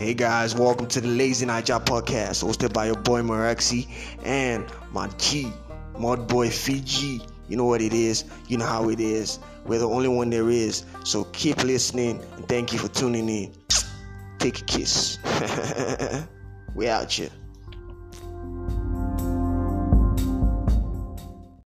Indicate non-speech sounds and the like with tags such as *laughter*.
Hey guys, welcome to the Lazy Night Job Podcast, hosted by your boy Marexi and my G, Mud Boy Fiji. You know what it is, you know how it is. We're the only one there is. So keep listening and thank you for tuning in. Take a kiss. *laughs* we out here.